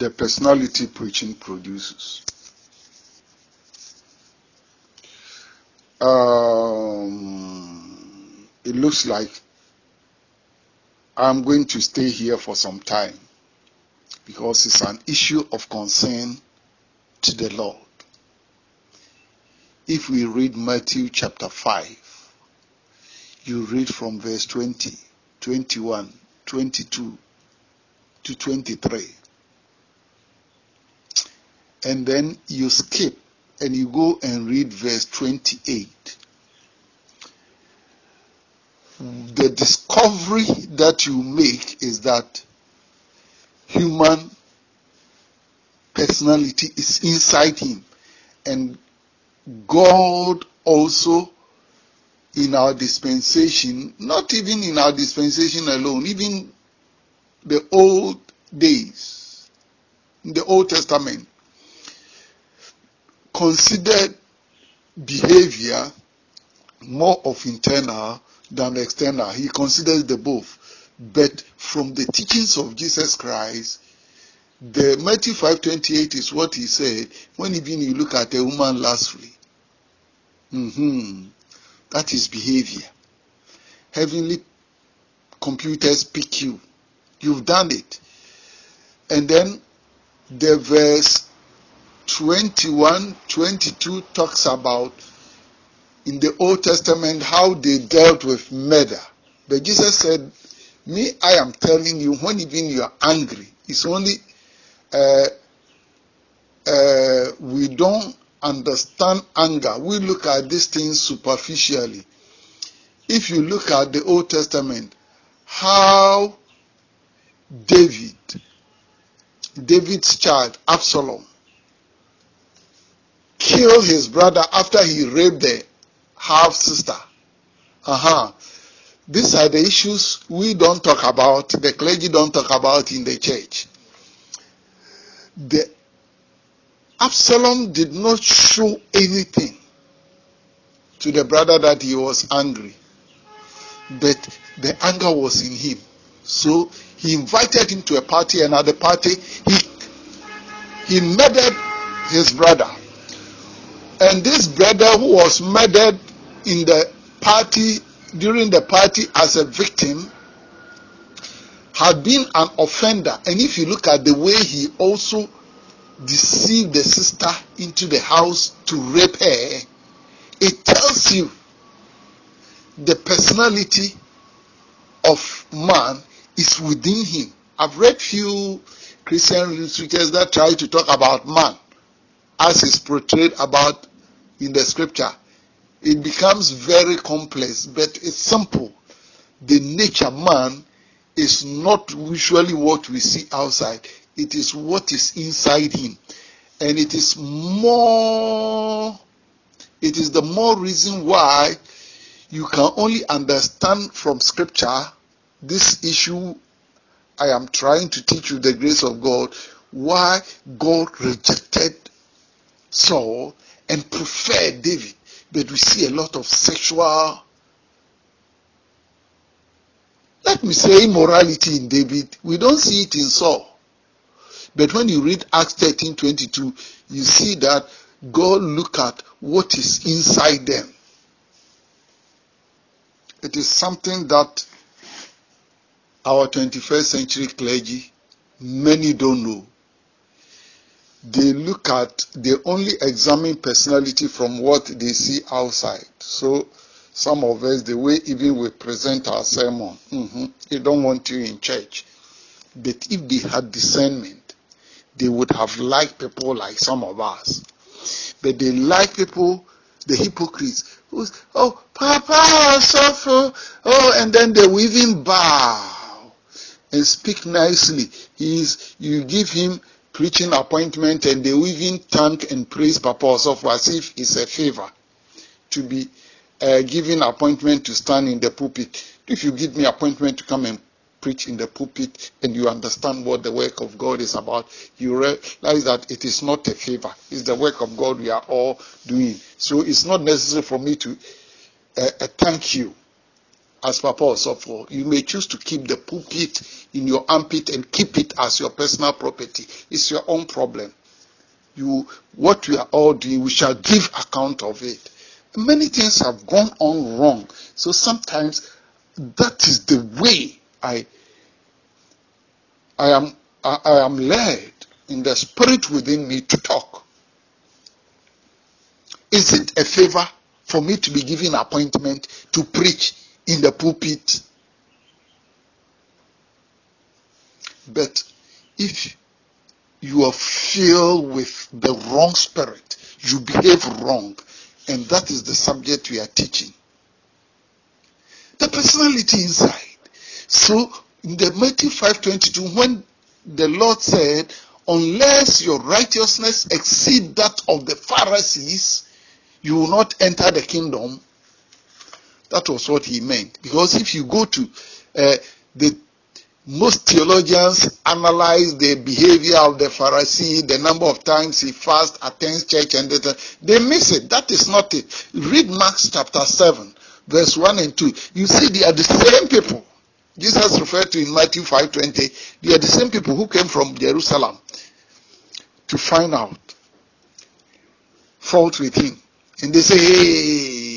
the personality preaching produces. Um, it looks like I'm going to stay here for some time because it's an issue of concern to the Lord. If we read Matthew chapter 5, you read from verse 20, 21, 22 to 23. And then you skip and you go and read verse 28. The discovery that you make is that human personality is inside him. And God also in our dispensation, not even in our dispensation alone, even the old days, in the Old Testament, considered behavior more of internal than external. He considers the both. But from the teachings of Jesus Christ, the Matthew 5:28 is what he said when even you look at a woman lastly. Mm-hmm. That is behavior. Heavenly computers pick you. You've done it. And then the verse 21, 22 talks about in the Old Testament how they dealt with murder. But Jesus said, Me, I am telling you, when even you are angry, it's only uh, uh, we don't understand anger. We look at these things superficially. If you look at the Old Testament, how David, David's child, Absalom, killed his brother after he raped the half sister. Uh-huh. These are the issues we don't talk about, the clergy don't talk about in the church. The Absalom did not show anything to the brother that he was angry, but the anger was in him. So he invited him to a party, and at the party, he he murdered his brother. And this brother who was murdered in the party during the party as a victim had been an offender. And if you look at the way he also deceived the sister into the house to rape her, it tells you the personality of man is within him. I've read few Christian literatures that try to talk about man as is portrayed about in the scripture. It becomes very complex, but it's simple. The nature man is not usually what we see outside. It is what is inside him. And it is more, it is the more reason why you can only understand from scripture this issue I am trying to teach you the grace of God, why God rejected Saul and preferred David. But we see a lot of sexual, let me say, immorality in David. We don't see it in Saul. But when you read Acts 13 22, you see that God look at what is inside them. It is something that our 21st century clergy, many don't know. They look at, they only examine personality from what they see outside. So, some of us, the way even we present our sermon, mm-hmm, they don't want you in church. But if they had discernment, they would have liked people like some of us. But they like people, the hypocrites, who's, oh, Papa, suffer, oh, and then they will even bow and speak nicely. He is, you give him preaching appointment and they will even thank and praise Papa Osofo as if it's a favor to be uh, given appointment to stand in the pulpit. If you give me appointment to come and preach in the pulpit and you understand what the work of God is about, you realize that it is not a favor. It's the work of God we are all doing. So it's not necessary for me to uh, uh, thank you. As Papa Osofo, you may choose to keep the pulpit in your armpit and keep it as your personal property. It's your own problem. You, what we are all doing, we shall give account of it. Many things have gone on wrong. So sometimes that is the way I, I am, I, I am led in the spirit within me to talk. Is it a favor for me to be given appointment to preach in the pulpit? But if you are filled with the wrong spirit, you behave wrong, and that is the subject we are teaching. The personality inside. So in the Matthew 5:22, when the Lord said, "Unless your righteousness exceed that of the Pharisees, you will not enter the kingdom." That was what he meant. Because if you go to uh, the most theologians analyze the behavior of the Pharisee, the number of times he fasts, attends church, and they miss it. That is not it. Read Mark chapter 7, verse 1 and 2. You see, they are the same people. Jesus referred to in Matthew 5:20. They are the same people who came from Jerusalem to find out fault with him. And they say, hey,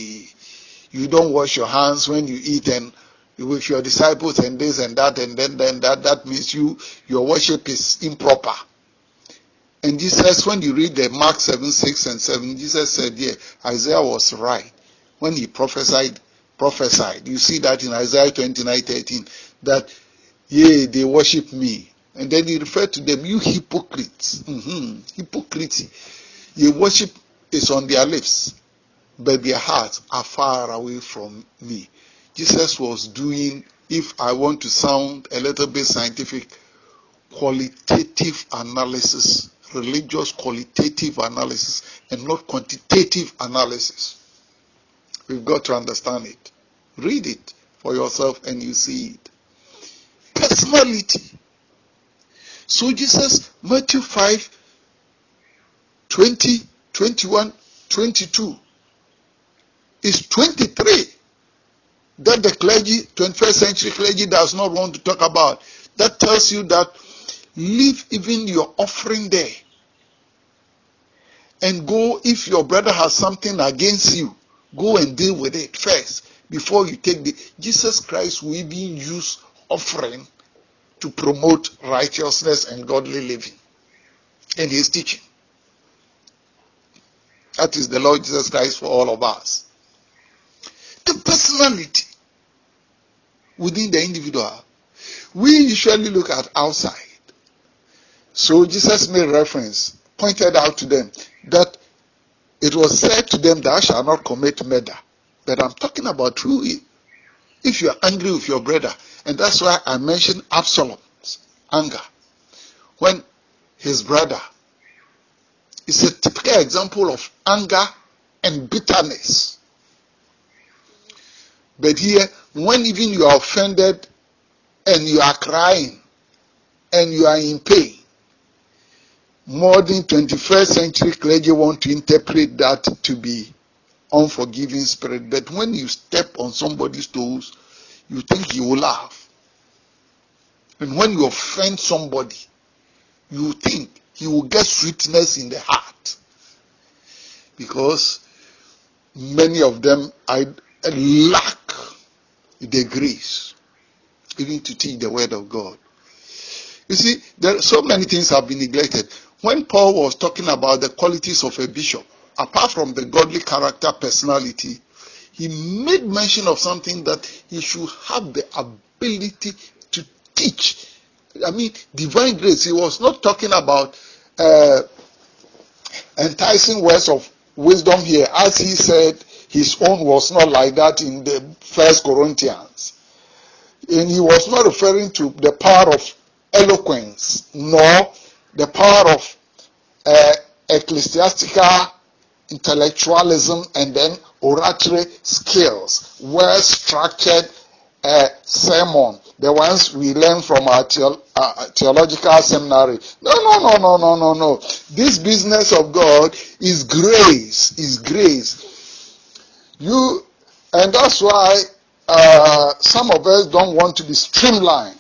you don't wash your hands when you eat and with your disciples and this and that and then, then that, that means you, your worship is improper. And Jesus, when you read the Mark 7, 6 and 7, Jesus said, yeah, Isaiah was right when he prophesied, prophesied. You see that in Isaiah 29, 13, that, yeah, they worship me. And then he referred to them, you hypocrites. Mm-hmm. Hypocrisy. Your worship is on their lips, but their hearts are far away from me. Jesus was doing, if I want to sound a little bit scientific, qualitative analysis, religious qualitative analysis, and not quantitative analysis. We've got to understand it. Read it for yourself and you see it. Personality. So Jesus, Matthew 5, 20, 21, 22 is 23 that the clergy, 21st century clergy, does not want to talk about. That tells you that leave even your offering there and go if your brother has something against you go and deal with it first before you take the jesus christ will even use offering to promote righteousness and godly living in his teaching that is the lord jesus christ for all of us the personality within the individual. We usually look at outside. So Jesus made reference, pointed out to them that it was said to them, Thou shalt not commit murder. But I'm talking about who, if you're angry with your brother, and that's why I mentioned Absalom's anger. When his brother is a typical example of anger and bitterness. But here, when even you are offended and you are crying and you are in pain, modern 21st century clergy want to interpret that to be unforgiving spirit. But when you step on somebody's toes, you think he will laugh. And when you offend somebody, you think he will get sweetness in the heart. Because many of them I lack the grace even to teach the word of God. You see, there so many things have been neglected. When Paul was talking about the qualities of a bishop, apart from the godly character, personality, he made mention of something that he should have the ability to teach. I mean, divine grace. He was not talking about uh, enticing words of wisdom here, as he said his own was not like that in the first Corinthians. And he was not referring to the power of eloquence, nor the power of uh, ecclesiastical intellectualism and then oratory skills, well structured uh, sermon, the ones we learn from our uh, theological seminary. No, no, no, no, no, no, no. This business of God is grace, is grace. You, and that's why uh, some of us don't want to be streamlined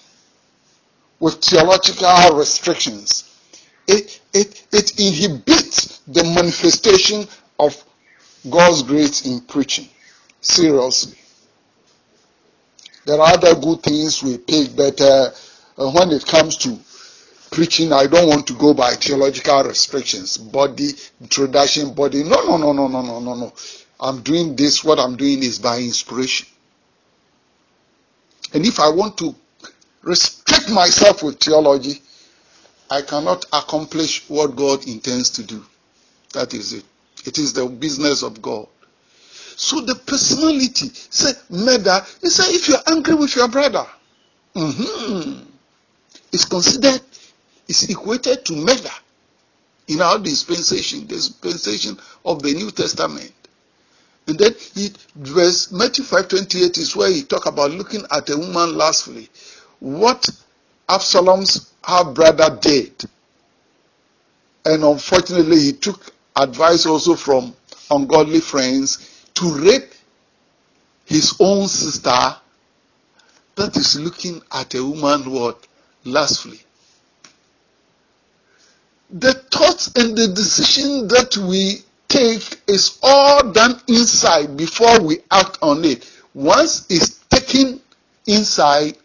with theological restrictions. It, it, it inhibits the manifestation of God's grace in preaching. Seriously. There are other good things we pick, but uh, when it comes to preaching, I don't want to go by theological restrictions, body, introduction, body. No, no, no, no, no, no, no, no. I'm doing this. What I'm doing is by inspiration. And if I want to restrict myself with theology, I cannot accomplish what God intends to do. That is it. It is the business of God. So the personality, say, murder, he said, if you're angry with your brother, mm-hmm, it's considered, it's equated to murder in our dispensation, dispensation of the New Testament. And then he, verse Matthew 5:28 is where he talk about looking at a woman lustfully. What Absalom's half brother did, and unfortunately he took advice also from ungodly friends to rape his own sister. That is looking at a woman what lustfully. The thoughts and the decision that we take is all done inside before we act on it. Once it's taken inside,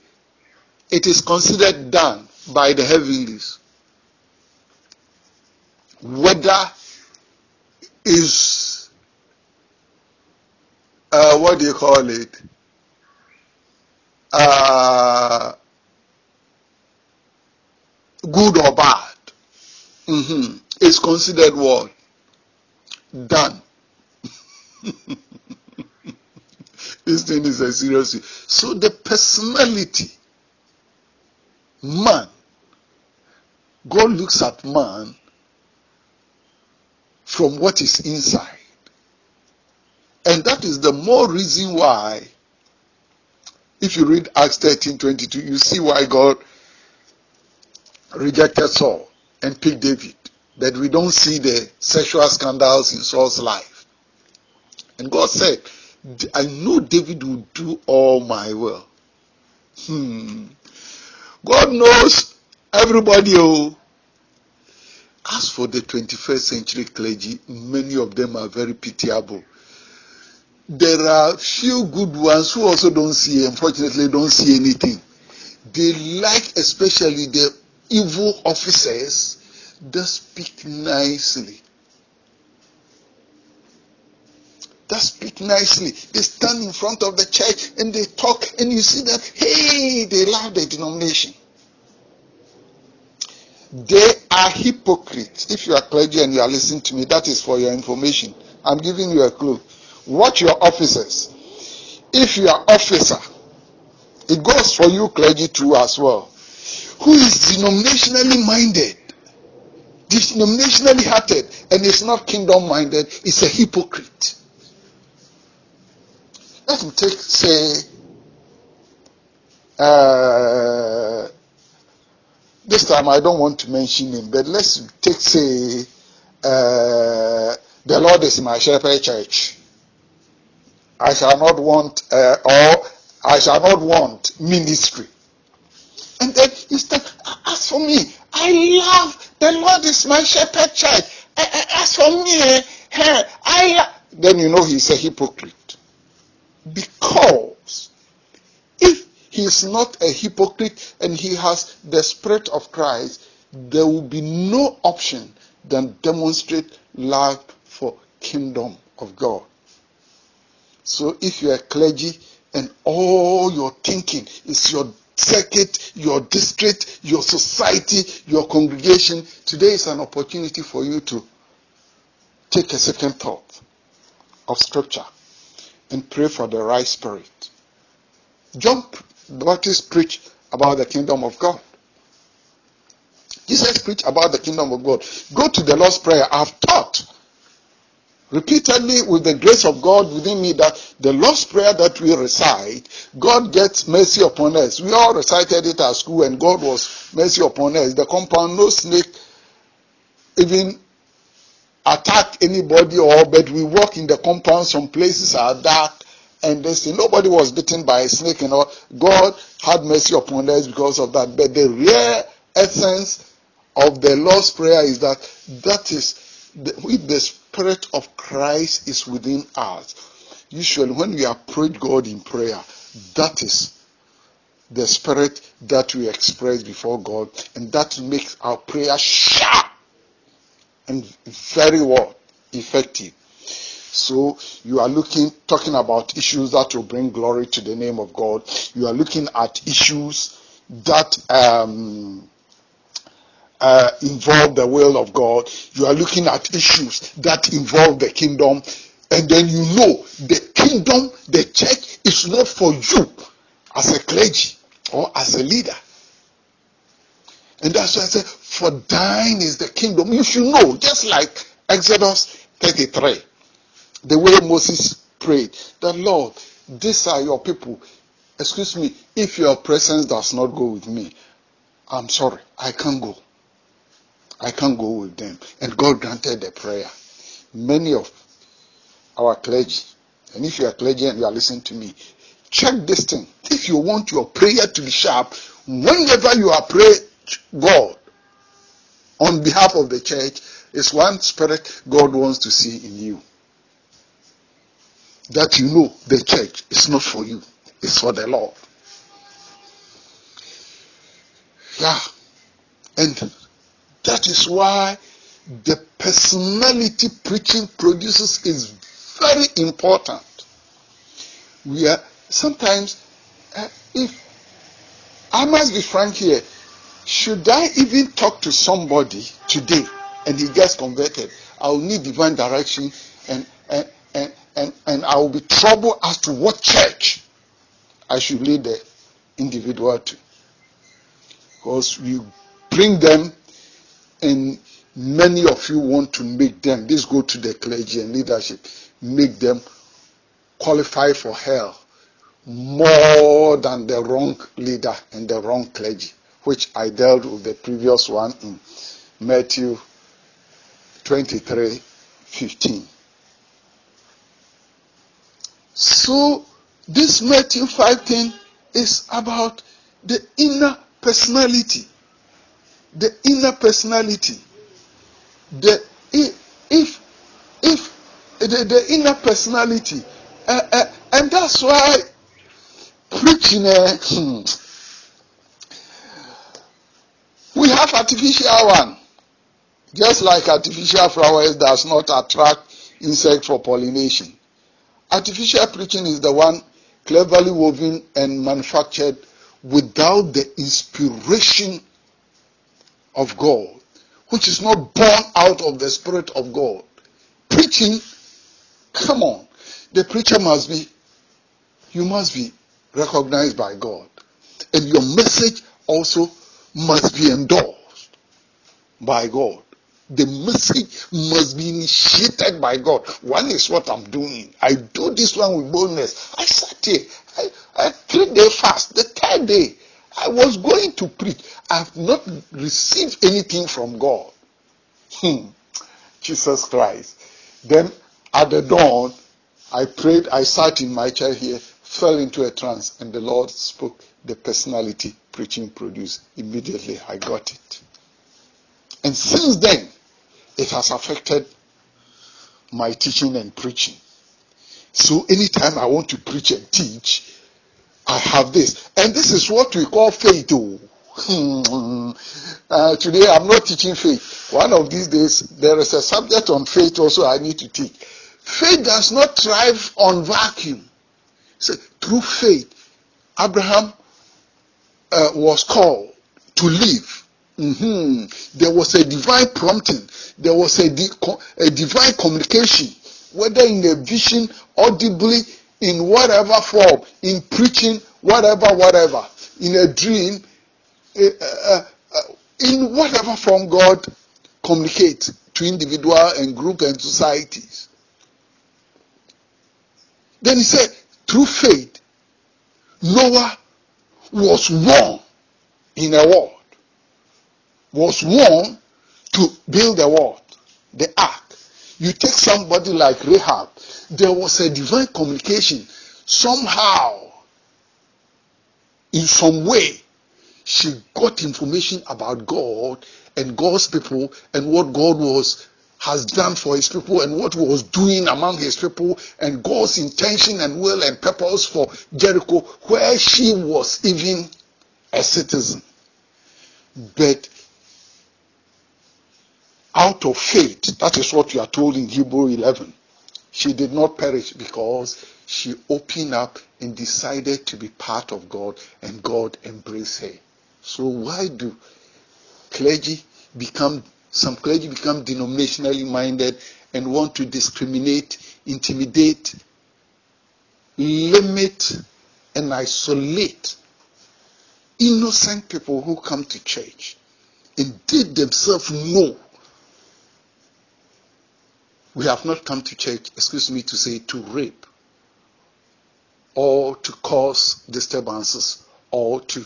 it is considered done by the heavenlies. Whether is uh, what do you call it? Uh, good or bad, mm-hmm. is considered what? Done. this thing is a serious thing. So the personality, man, God looks at man from what is inside. And that is the more reason why, if you read Acts 13 22, you see why God rejected Saul and picked David. But we don't see the sexual scandals in Saul's life. And God said, I know David will do all my will. Hmm. God knows everybody. Oh. As for the 21st century clergy, many of them are very pitiable. There are few good ones who also don't see, unfortunately, don't see anything. They like especially the evil officers they speak nicely. They speak nicely. They stand in front of the church and they talk, and you see that, hey, they love the denomination. They are hypocrites. If you are clergy and you are listening to me, that is for your information. I'm giving you a clue. Watch your officers. If you are officer, it goes for you clergy too as well. Who is denominationally minded? Denominationally hearted and is not kingdom minded is a hypocrite. Let me take, say, uh, this time I don't want to mention him, but let's take, say, uh, the Lord is my shepherd church. I shall not want, uh, or I shall not want ministry. And then he said, as for me, I love the Lord is my shepherd child. Eh, eh, as for me, eh, eh, I then you know he's a hypocrite. Because if he is not a hypocrite and he has the spirit of Christ, there will be no option than demonstrate love for kingdom of God. So if you're a clergy and all your thinking is your circuit, your district, your society, your congregation. Today is an opportunity for you to take a second thought of scripture and pray for the right spirit. John the Baptist preached about the kingdom of God. Jesus preached about the kingdom of God. Go to the Lord's Prayer. I've taught repeatedly with the grace of God within me that the Lord's Prayer that we recite, God gets mercy upon us. We all recited it at school and God was mercy upon us. The compound, no snake even attack anybody or but we walk in the compound, some places are dark and they say nobody was bitten by a snake and all. God had mercy upon us because of that. But the real essence of the Lord's Prayer is that that is the, with the Spirit of Christ is within us. Usually, when we approach God in prayer, that is the Spirit that we express before God, and that makes our prayer sharp and very well effective. So you are looking, talking about issues that will bring glory to the name of God. You are looking at issues that um, uh, involve the will of God. You are looking at issues that involve the kingdom. And then you know the kingdom, the church is not for you as a clergy or as a leader. And that's why I say, for thine is the kingdom. You should know, just like Exodus 33, the way Moses prayed, that Lord, these are your people. Excuse me, if your presence does not go with me, I'm sorry, I can't go. I can't go with them. And God granted the prayer. Many of our clergy, and if you are clergy and you are listening to me, check this thing. If you want your prayer to be sharp, whenever you are praying God on behalf of the church, is one spirit God wants to see in you. That you know the church is not for you, it's for the Lord. Yeah. And that is why the personality preaching produces is very important. We are sometimes, uh, if I must be frank here, should I even talk to somebody today and he gets converted? I will need divine direction and and and and, and I will be troubled as to what church I should lead the individual to. Because you bring them and many of you want to make them, this go to the clergy and leadership, make them qualify for hell more than the wrong leader and the wrong clergy, which I dealt with the previous one in Matthew 23 15. So, this Matthew 15 is about the inner personality. The inner personality the if if the, the inner personality uh, uh, and that's why preaching uh, we have artificial one. Just like artificial flowers does not attract insect for pollination. Artificial preaching is the one cleverly woven and manufactured without the inspiration of god which is not born out of the Spirit of God. Preaching, come on. The preacher must be, you must be recognized by God. And your message also must be endorsed by God. The message must be initiated by God. One is what I'm doing. I do this one with boldness. I sat here. I, I three day fast. The third day, I was going to preach. I have not received anything from God. Hmm. Jesus Christ. Then at the dawn, I prayed, I sat in my chair here, fell into a trance, and the Lord spoke the personality preaching produced. Immediately I got it. And since then, it has affected my teaching and preaching. So anytime I want to preach and teach, I have this. And this is what we call faith. Oh. uh, today I'm not teaching faith. One of these days, there is a subject on faith also I need to teach. Faith does not thrive on vacuum. So, through faith, Abraham uh, was called to live. Mm-hmm. There was a divine prompting. There was a, di- a divine communication, whether in a vision, audibly, in whatever form, in preaching, whatever, whatever, in a dream, uh, uh, uh, in whatever form God communicates to individual and group and societies. Then he said, through faith, Noah was warned in a world, was warned to build a world, the ark. You take somebody like Rahab, there was a divine communication somehow, in some way, she got information about God and God's people and what God was has done for his people and what was doing among his people and God's intention and will and purpose for Jericho where she was even a citizen. But out of faith, that is what you are told in Hebrew 11. She did not perish because she opened up and decided to be part of God and God embraced her. So why do clergy become, some clergy become denominationally minded and want to discriminate, intimidate, limit, and isolate innocent people who come to church and they themselves know we have not come to church, excuse me to say, to rape or to cause disturbances or to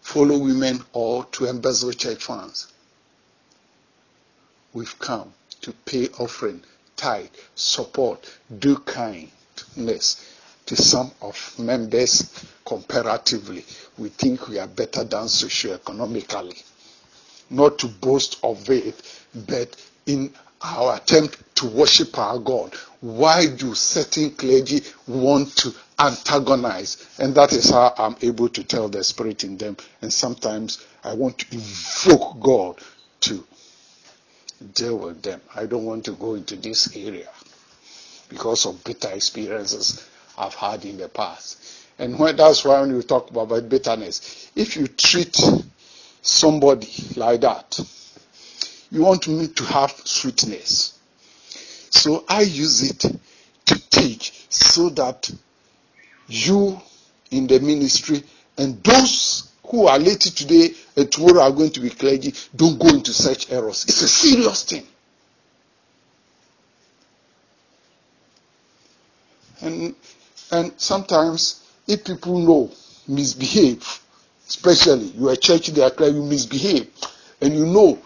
follow women or to embezzle church funds. We've come to pay offering, tithe, support, do kindness to some of members comparatively. We think we are better than socioeconomically. Not to boast of it, but in our attempt to worship our God, why do certain clergy want to antagonize? And that is how I'm able to tell the spirit in them. And sometimes I want to invoke God to deal with them. I don't want to go into this area because of bitter experiences I've had in the past. And when, that's why when you talk about bitterness, if you treat somebody like that, you want me to have sweetness. So I use it to teach so that you in the ministry and those who are late today and tomorrow are going to be clergy don't go into such errors. It's a serious thing. And and sometimes if people know misbehave, especially you are church there, you misbehave, and you know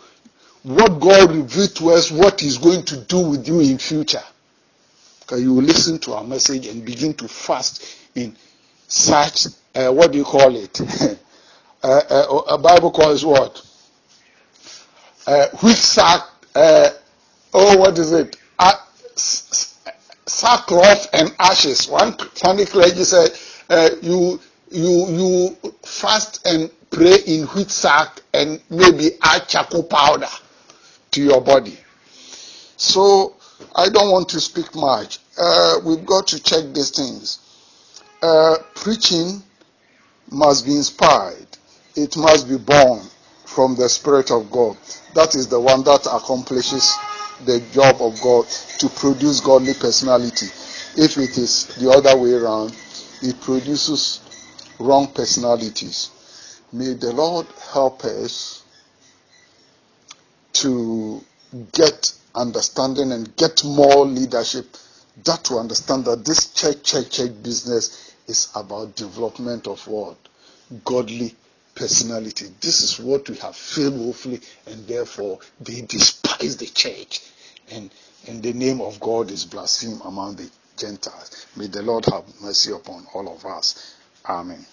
what God revealed to us, what He's going to do with you in future. Okay, you will listen to our message and begin to fast in such, uh, what do you call it? uh, uh, a Bible calls what? Uh, which sack, oh, what is it? Sackcloth and ashes. One Sunday clergy said, uh, you, you, you fast and pray in wheat sack and maybe add charcoal powder to your body. So I don't want to speak much. Uh, we've got to check these things. Uh, preaching must be inspired. It must be born from the Spirit of God. That is the one that accomplishes the job of God to produce godly personality. If it is the other way around, it produces wrong personalities. May the Lord help us to get understanding and get more leadership that to understand that this church, church, church business is about development of what? Godly personality. This is what we have failed woefully, and therefore they despise the church. And, and the name of God is blasphemed among the Gentiles. May the Lord have mercy upon all of us. Amen.